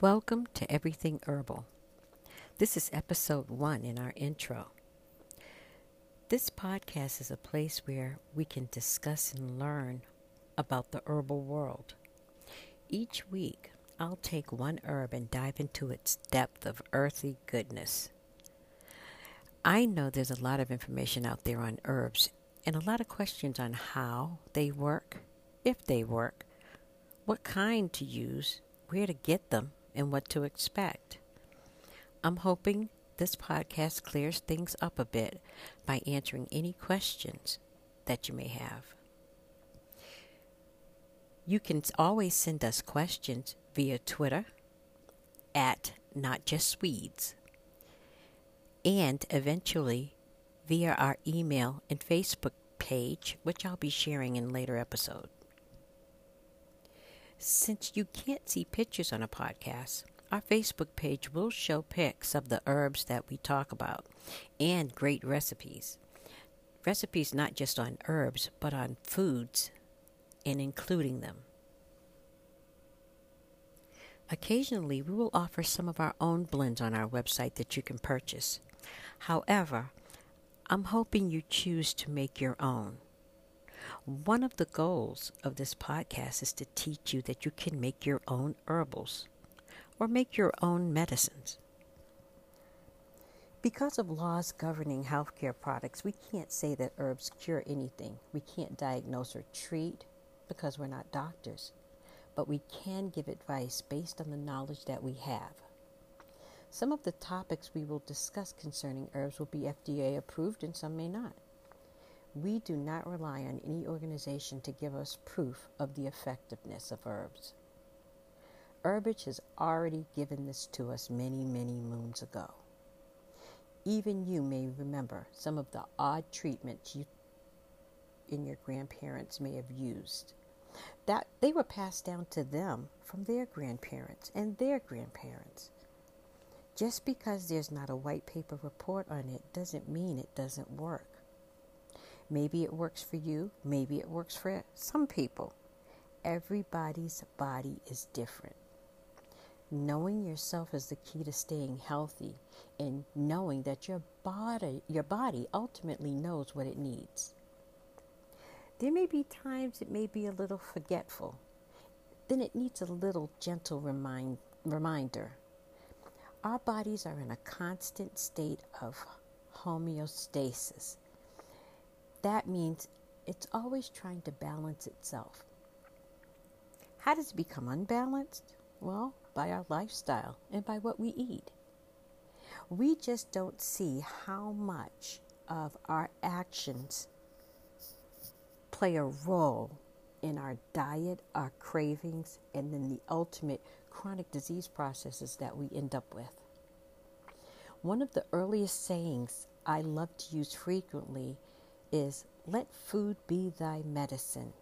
Welcome to Everything Herbal. This is episode one in our intro. This podcast is a place where we can discuss and learn about the herbal world. Each week, I'll take one herb and dive into its depth of earthy goodness. I know there's a lot of information out there on herbs and a lot of questions on how they work, if they work, what kind to use, where to get them, and what to expect. I'm hoping this podcast clears things up a bit by answering any questions that you may have. You can always send us questions via Twitter at Not Just Weeds and eventually via our email and Facebook page, which I'll be sharing in later episodes. Since you can't see pictures on a podcast, our Facebook page will show pics of the herbs that we talk about and great recipes. Recipes not just on herbs, but on foods and including them. Occasionally, we will offer some of our own blends on our website that you can purchase. However, I'm hoping you choose to make your own. One of the goals of this podcast is to teach you that you can make your own herbals or make your own medicines. Because of laws governing healthcare products, we can't say that herbs cure anything. We can't diagnose or treat because we're not doctors. But we can give advice based on the knowledge that we have. Some of the topics we will discuss concerning herbs will be FDA approved and some may not. We do not rely on any organization to give us proof of the effectiveness of herbs. Herbage has already given this to us many, many moons ago. Even you may remember some of the odd treatments you and your grandparents may have used. That they were passed down to them from their grandparents and their grandparents. Just because there's not a white paper report on it doesn't mean it doesn't work. Maybe it works for you, maybe it works for some people. Everybody's body is different. Knowing yourself is the key to staying healthy and knowing that your body your body ultimately knows what it needs. There may be times it may be a little forgetful. Then it needs a little gentle remind, reminder. Our bodies are in a constant state of homeostasis that means it's always trying to balance itself. How does it become unbalanced? Well, by our lifestyle and by what we eat. We just don't see how much of our actions play a role in our diet, our cravings, and then the ultimate chronic disease processes that we end up with. One of the earliest sayings I love to use frequently is let food be thy medicine.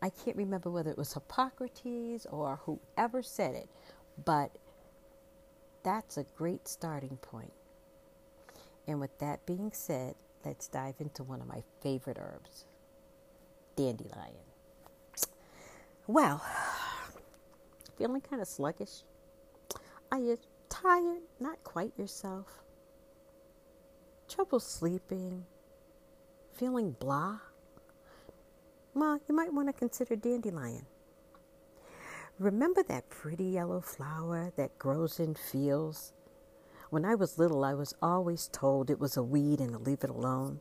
I can't remember whether it was Hippocrates or whoever said it, but that's a great starting point. And with that being said, let's dive into one of my favorite herbs dandelion. Well, feeling kind of sluggish? Are you tired? Not quite yourself? Trouble sleeping? Feeling blah? Well, you might want to consider dandelion. Remember that pretty yellow flower that grows in fields? When I was little, I was always told it was a weed and to leave it alone.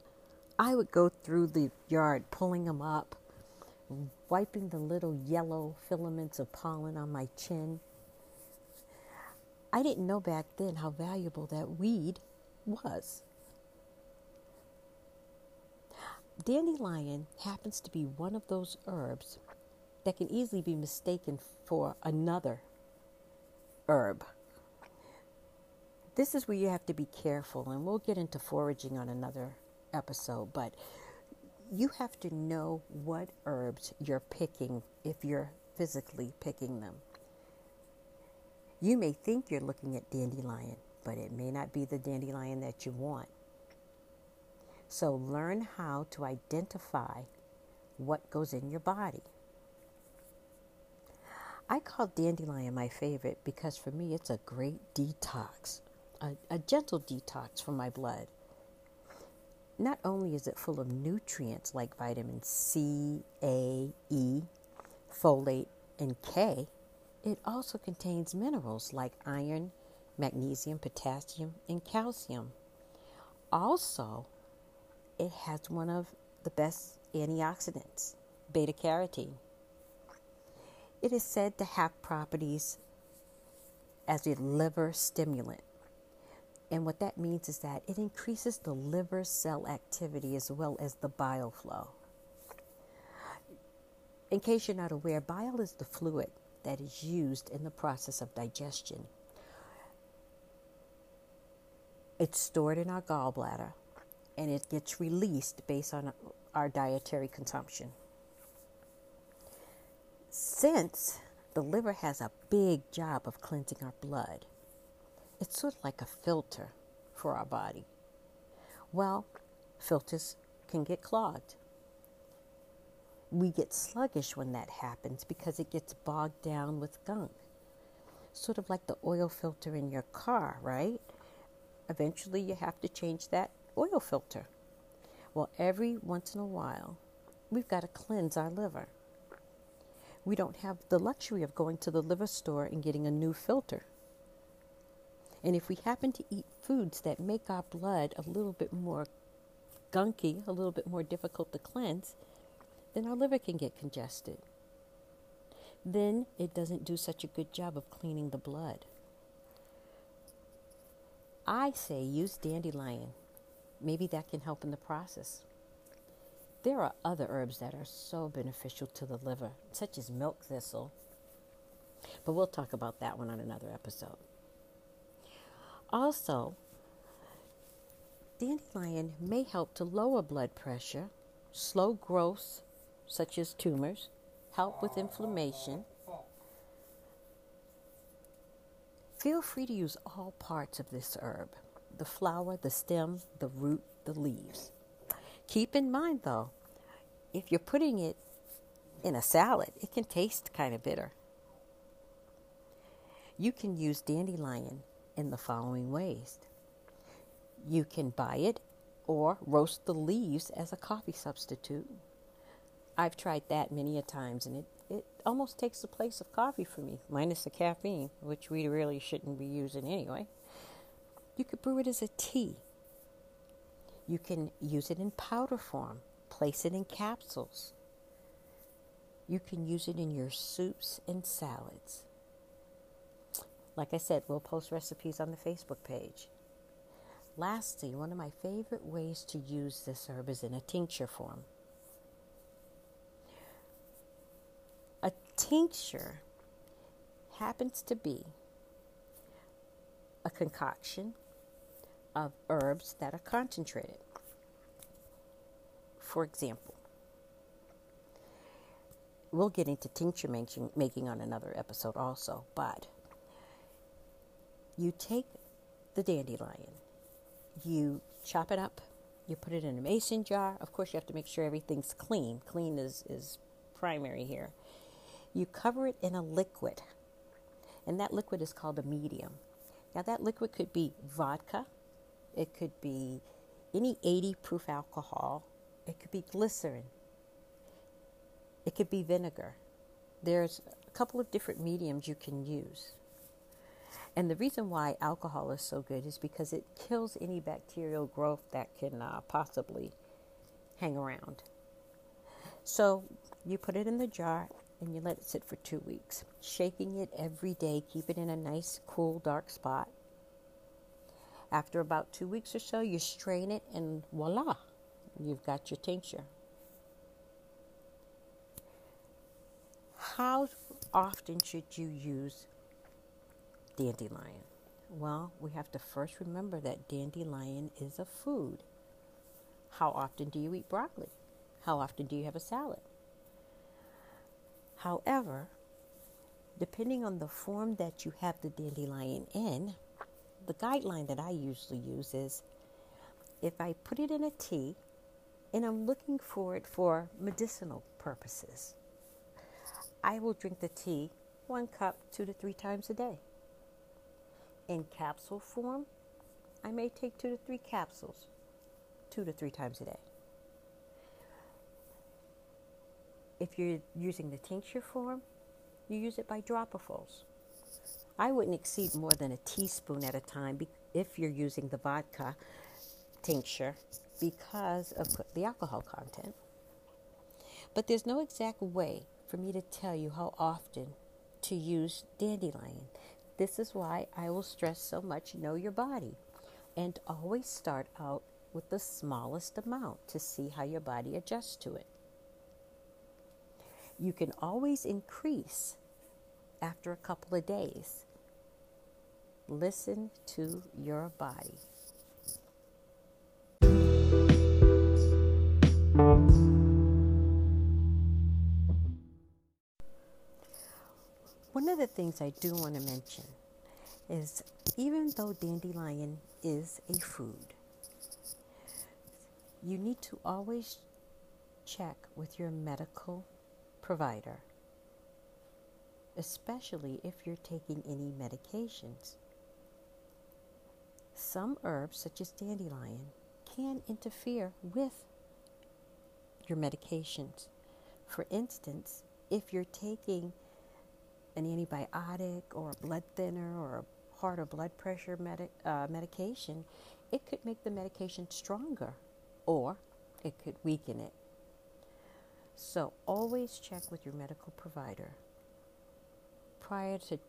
I would go through the yard pulling them up, wiping the little yellow filaments of pollen on my chin. I didn't know back then how valuable that weed was. Dandelion happens to be one of those herbs that can easily be mistaken for another herb. This is where you have to be careful, and we'll get into foraging on another episode, but you have to know what herbs you're picking if you're physically picking them. You may think you're looking at dandelion, but it may not be the dandelion that you want. So learn how to identify what goes in your body. I call dandelion my favorite because for me it's a great detox, a, a gentle detox for my blood. Not only is it full of nutrients like vitamin C, A, E, folate, and K, it also contains minerals like iron, magnesium, potassium, and calcium. Also, it has one of the best antioxidants, beta carotene. It is said to have properties as a liver stimulant. And what that means is that it increases the liver cell activity as well as the bile flow. In case you're not aware, bile is the fluid that is used in the process of digestion. It's stored in our gallbladder and it gets released based on our dietary consumption. Since the liver has a big job of cleansing our blood, it's sort of like a filter for our body. Well, filters can get clogged. We get sluggish when that happens because it gets bogged down with gunk. Sort of like the oil filter in your car, right? Eventually, you have to change that oil filter. Well, every once in a while, we've got to cleanse our liver we don't have the luxury of going to the liver store and getting a new filter. And if we happen to eat foods that make our blood a little bit more gunky, a little bit more difficult to cleanse, then our liver can get congested. Then it doesn't do such a good job of cleaning the blood. I say use dandelion. Maybe that can help in the process. There are other herbs that are so beneficial to the liver, such as milk thistle. But we'll talk about that one on another episode. Also, dandelion may help to lower blood pressure, slow growth, such as tumors, help with inflammation. Feel free to use all parts of this herb the flower, the stem, the root, the leaves. Keep in mind, though, if you're putting it in a salad, it can taste kind of bitter. You can use dandelion in the following ways you can buy it or roast the leaves as a coffee substitute. I've tried that many a times and it, it almost takes the place of coffee for me, minus the caffeine, which we really shouldn't be using anyway. You could brew it as a tea. You can use it in powder form, place it in capsules. You can use it in your soups and salads. Like I said, we'll post recipes on the Facebook page. Lastly, one of my favorite ways to use this herb is in a tincture form. A tincture happens to be a concoction of herbs that are concentrated. For example, we'll get into tincture making, making on another episode also, but you take the dandelion, you chop it up, you put it in a mason jar. Of course, you have to make sure everything's clean. Clean is, is primary here. You cover it in a liquid, and that liquid is called a medium. Now, that liquid could be vodka, it could be any 80 proof alcohol, it could be glycerin, it could be vinegar. There's a couple of different mediums you can use. And the reason why alcohol is so good is because it kills any bacterial growth that can uh, possibly hang around. So you put it in the jar and you let it sit for two weeks, shaking it every day, keep it in a nice, cool, dark spot. After about two weeks or so, you strain it, and voila, you've got your tincture. How often should you use dandelion? Well, we have to first remember that dandelion is a food. How often do you eat broccoli? How often do you have a salad? However, depending on the form that you have the dandelion in, the guideline that I usually use is if I put it in a tea and I'm looking for it for medicinal purposes, I will drink the tea one cup two to three times a day. In capsule form, I may take two to three capsules two to three times a day. If you're using the tincture form, you use it by dropperfuls. I wouldn't exceed more than a teaspoon at a time if you're using the vodka tincture because of the alcohol content. But there's no exact way for me to tell you how often to use dandelion. This is why I will stress so much know your body and always start out with the smallest amount to see how your body adjusts to it. You can always increase after a couple of days. Listen to your body. One of the things I do want to mention is even though dandelion is a food, you need to always check with your medical provider, especially if you're taking any medications. Some herbs, such as dandelion, can interfere with your medications. For instance, if you're taking an antibiotic or a blood thinner or a heart or blood pressure medi- uh, medication, it could make the medication stronger or it could weaken it. So always check with your medical provider prior to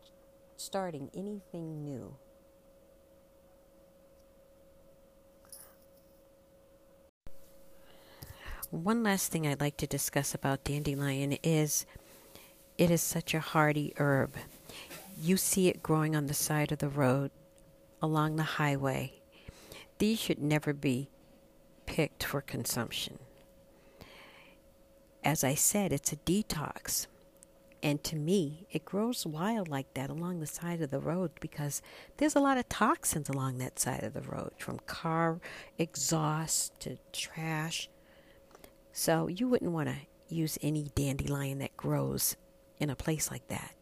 starting anything new. One last thing I'd like to discuss about dandelion is it is such a hardy herb. You see it growing on the side of the road, along the highway. These should never be picked for consumption. As I said, it's a detox. And to me, it grows wild like that along the side of the road because there's a lot of toxins along that side of the road, from car exhaust to trash. So you wouldn't want to use any dandelion that grows in a place like that.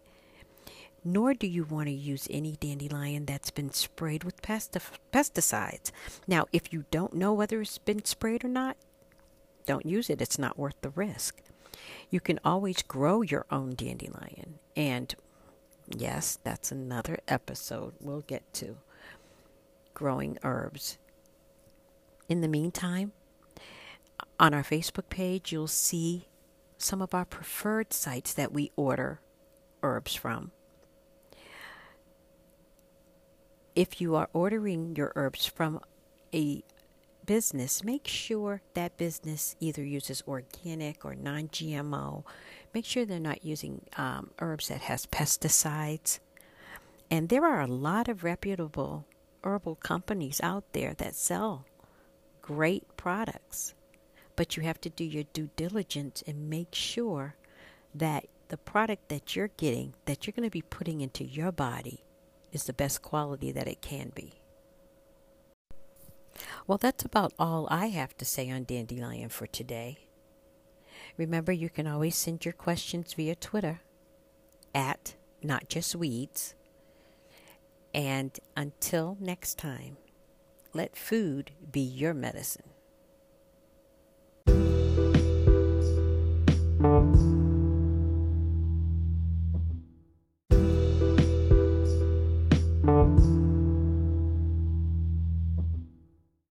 Nor do you want to use any dandelion that's been sprayed with pesticides. Now, if you don't know whether it's been sprayed or not, don't use it. It's not worth the risk. You can always grow your own dandelion. And yes, that's another episode we'll get to growing herbs. In the meantime, on our Facebook page, you'll see some of our preferred sites that we order herbs from. If you are ordering your herbs from a business, make sure that business either uses organic or non GMO. Make sure they're not using um, herbs that has pesticides. And there are a lot of reputable herbal companies out there that sell great products but you have to do your due diligence and make sure that the product that you're getting, that you're going to be putting into your body, is the best quality that it can be. Well, that's about all I have to say on Dandelion for today. Remember, you can always send your questions via Twitter at Not Just Weeds. And until next time, let food be your medicine.